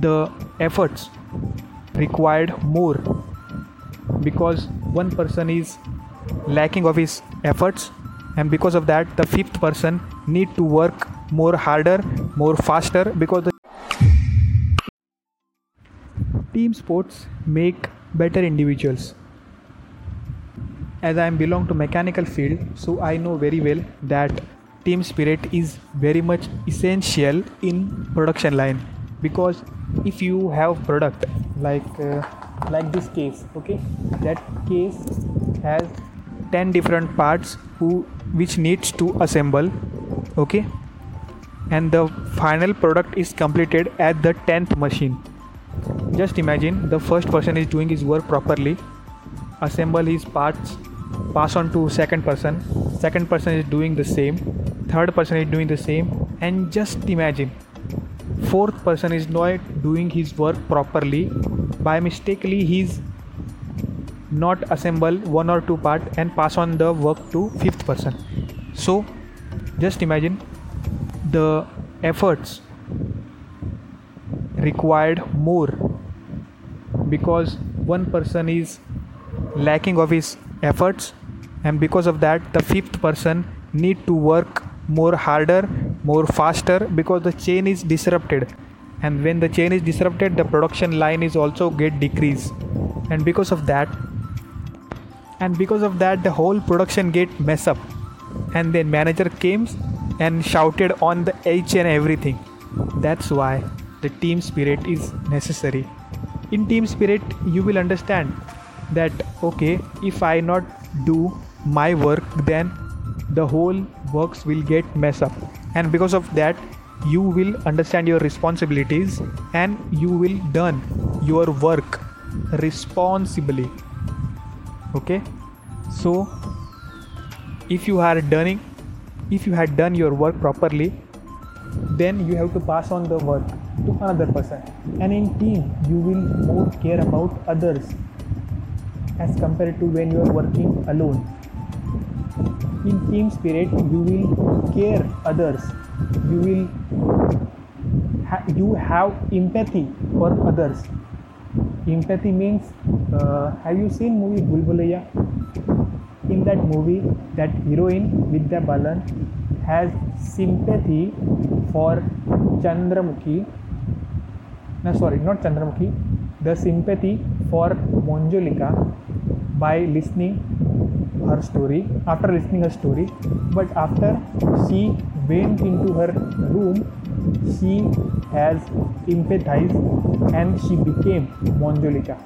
the efforts required more because one person is lacking of his efforts and because of that the fifth person need to work more harder more faster because the team sports make better individuals. As i am belong to mechanical field so i know very well that team spirit is very much essential in production line because if you have product like uh, like this case okay? That case has 10 different parts who which needs to assemble okay? And the final product is completed at the 10th machine. Just imagine the first person is doing his work properly assemble his parts pass on to second person second person is doing the same third person is doing the same and just imagine fourth person is not doing his work properly. By mistakenly he's not assemble one or two part and pass on the work to fifth person. So just imagine the efforts required more because one person is lacking of his efforts and because of that the fifth person need to work more harder more faster because the chain is disrupted. And when the chain is disrupted the production line is also get decrease and because of that and because of that the whole production get mess up. And then manager came and shouted on the each and everything. That's why the team spirit is necessary. In team spirit you will understand that okay if i not do my work then the whole works will get mess up and because of that you will understand your responsibilities and you will done your work responsibly. Okay? So if you are done if you had done your work properly then you have to pass on the work to another person. And in team you will more care about others as compared to when you are working alone in team spirit you will care others you will ha- you have empathy for others empathy means uh, have you seen movie bulbulaya in that movie that heroine vidya balan has sympathy for chandramukhi no sorry not chandramukhi the sympathy for monjolika by listening her story after listening her story but after she went into her room she has empathized and she became Manjulika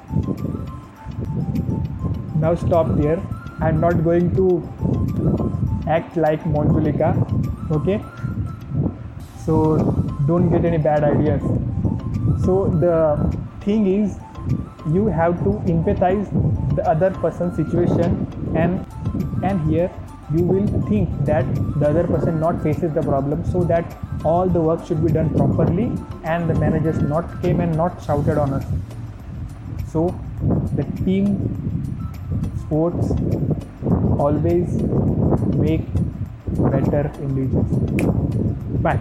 now stop there. I'm not going to act like Manjulika okay? So don't get any bad ideas. So the thing is you have to empathize the other person's situation and and here you will think that the other person not faces the problem so that all the work should be done properly and the managers not came and not shouted on us. So the team sports always make better individuals. Bye